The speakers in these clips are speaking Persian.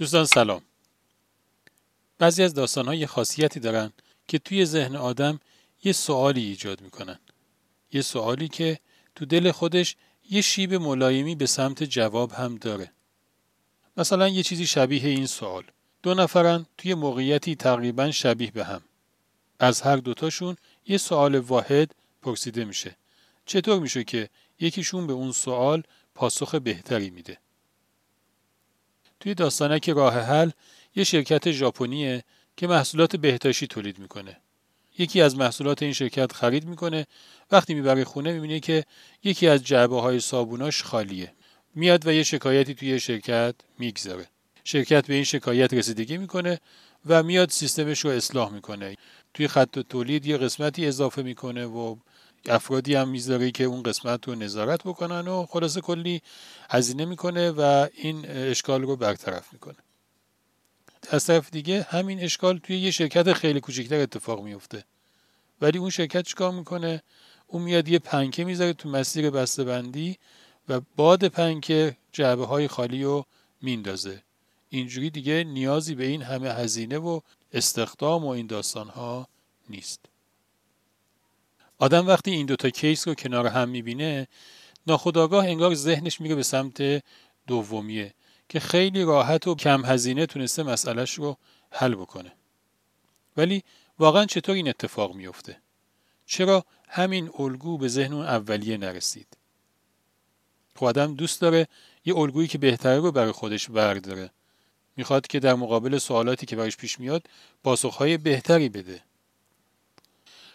دوستان سلام. بعضی از داستان یه خاصیتی دارن که توی ذهن آدم یه سوالی ایجاد می‌کنن. یه سوالی که تو دل خودش یه شیب ملایمی به سمت جواب هم داره. مثلا یه چیزی شبیه این سوال. دو نفرن توی موقعیتی تقریبا شبیه به هم. از هر دوتاشون یه سوال واحد پرسیده میشه. چطور میشه که یکیشون به اون سوال پاسخ بهتری میده؟ توی داستانک راه حل یه شرکت ژاپنیه که محصولات بهداشتی تولید می‌کنه. یکی از محصولات این شرکت خرید می‌کنه وقتی می‌بره خونه می‌بینه که یکی از جعبه های صابوناش خالیه. میاد و یه شکایتی توی شرکت می‌گذاره. شرکت به این شکایت رسیدگی می‌کنه و میاد سیستمش رو اصلاح می‌کنه. توی خط تولید یه قسمتی اضافه می‌کنه و افرادی هم می‌ذاره که اون قسمت رو نظارت بکنن و خلاصه کلی هزینه می‌کنه و این اشکال رو برطرف می‌کنه. از طرف دیگه همین اشکال توی یه شرکت خیلی کوچکتر اتفاق میفته ولی اون شرکت چیکار می‌کنه؟ اون میاد یه پنکه می‌ذاره تو مسیر بسته بندی و باد پنکه جعبه های خالی رو میندازه. اینجوری دیگه نیازی به این همه هزینه و استخدام و این داستان ها نیست. آدم وقتی این دوتا کیس رو کنار هم می‌بینه ناخداگاه انگار ذهنش میره به سمت دومیه که خیلی راحت و کم هزینه تونسته مسئلهش رو حل بکنه. ولی واقعا چطور این اتفاق میفته چرا همین الگو به ذهن اون اولیه نرسید؟ خب آدم دوست داره یه الگویی که بهتره رو برای خودش برداره. می‌خواد که در مقابل سوالاتی که براش پیش میاد پاسخهای بهتری بده.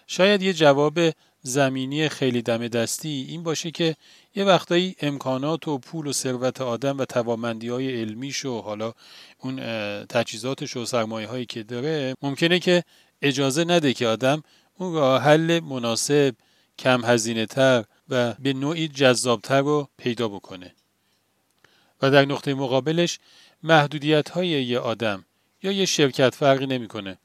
شاید یه جواب زمینی خیلی دم دستی این باشه که یه وقتایی امکانات و پول و ثروت آدم و توامندی های علمیش و حالا اون تجهیزاتش و سرمایه هایی که داره ممکنه که اجازه نده که آدم اون راه حل مناسب کم هزینه تر و به نوعی جذابتر رو پیدا بکنه. و در نقطه مقابلش محدودیت های یه آدم یا یه شرکت فرقی نمی‌کنه.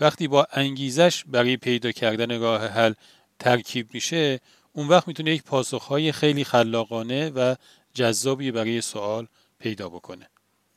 وقتی با انگیزش برای پیدا کردن راه حل ترکیب میشه اون وقت می‌تونه یک پاسخهای خیلی خلاقانه و جذابی برای سوال پیدا بکنه.